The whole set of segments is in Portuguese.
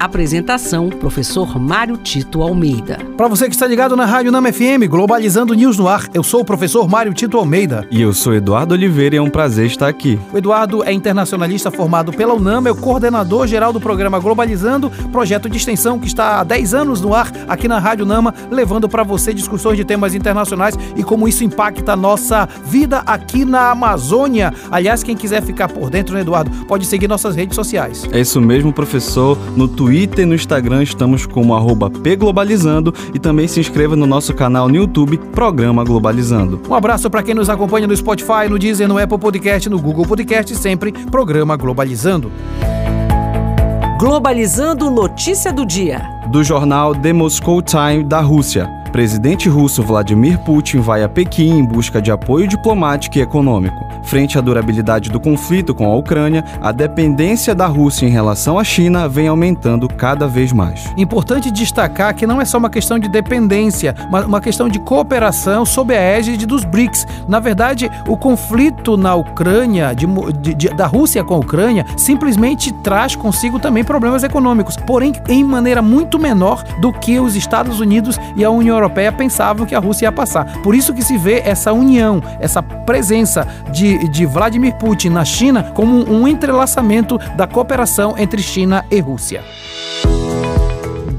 Apresentação: Professor Mário Tito Almeida. Para você que está ligado na Rádio Nama FM, Globalizando News no ar, eu sou o professor Mário Tito Almeida. E eu sou Eduardo Oliveira e é um prazer estar aqui. O Eduardo é internacionalista formado pela UNAMA, é o coordenador geral do programa Globalizando, projeto de extensão que está há 10 anos no ar aqui na Rádio Nama, levando para você discussões de temas internacionais e como isso impacta a nossa vida aqui na Amazônia. Aliás, quem quiser ficar por dentro, né, Eduardo, pode seguir nossas redes sociais. É isso mesmo, professor. No Twitter Twitter e no Instagram estamos como arroba pglobalizando e também se inscreva no nosso canal no YouTube, Programa Globalizando. Um abraço para quem nos acompanha no Spotify, no Deezer, no Apple Podcast, no Google Podcast, sempre Programa Globalizando. Globalizando notícia do dia. Do jornal The Moscow Time da Rússia presidente russo Vladimir Putin vai a Pequim em busca de apoio diplomático e econômico. Frente à durabilidade do conflito com a Ucrânia, a dependência da Rússia em relação à China vem aumentando cada vez mais. Importante destacar que não é só uma questão de dependência, mas uma questão de cooperação sob a égide dos BRICS. Na verdade, o conflito na Ucrânia, de, de, de, da Rússia com a Ucrânia, simplesmente traz consigo também problemas econômicos, porém em maneira muito menor do que os Estados Unidos e a União Europeia pensavam que a Rússia ia passar. Por isso que se vê essa união, essa presença de, de Vladimir Putin na China como um entrelaçamento da cooperação entre China e Rússia.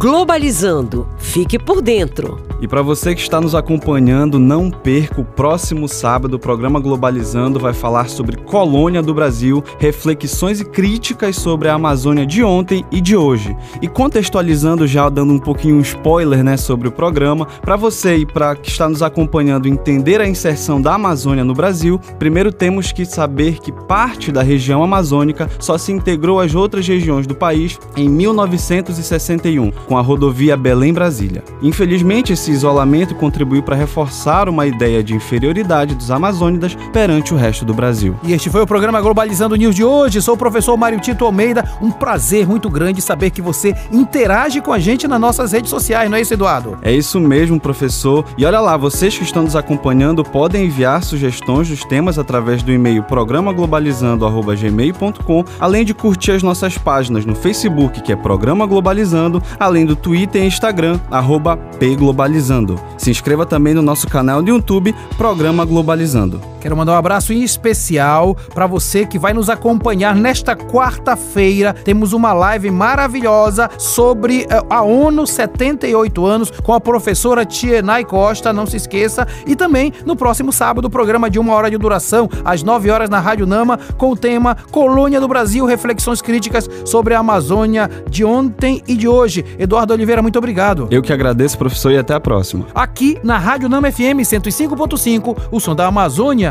Globalizando. Fique por dentro. E para você que está nos acompanhando, não perca o próximo sábado. O programa Globalizando vai falar sobre colônia do Brasil, reflexões e críticas sobre a Amazônia de ontem e de hoje. E contextualizando já, dando um pouquinho um spoiler né, sobre o programa, para você e para que está nos acompanhando entender a inserção da Amazônia no Brasil, primeiro temos que saber que parte da região amazônica só se integrou às outras regiões do país em 1961, com a rodovia Belém-Brasília. Infelizmente, esse isolamento contribuiu para reforçar uma ideia de inferioridade dos amazônidas perante o resto do Brasil. E este foi o programa Globalizando News de hoje. Sou o professor Mário Tito Almeida. Um prazer muito grande saber que você interage com a gente nas nossas redes sociais, não é isso, Eduardo? É isso mesmo, professor. E olha lá, vocês que estão nos acompanhando podem enviar sugestões dos temas através do e-mail programaglobalizando@gmail.com, além de curtir as nossas páginas no Facebook, que é Programa Globalizando, além do Twitter e Instagram, pglobalizando. Globalizando. Se inscreva também no nosso canal no YouTube, Programa Globalizando. Quero mandar um abraço em especial para você que vai nos acompanhar nesta quarta-feira. Temos uma live maravilhosa sobre eh, a ONU 78 anos com a professora Tienay Costa, não se esqueça. E também no próximo sábado, programa de uma hora de duração, às 9 horas na Rádio Nama, com o tema Colônia do Brasil, reflexões críticas sobre a Amazônia de ontem e de hoje. Eduardo Oliveira, muito obrigado. Eu que agradeço, professor, e até a próxima. Aqui na Rádio Nama FM 105.5, o som da Amazônia.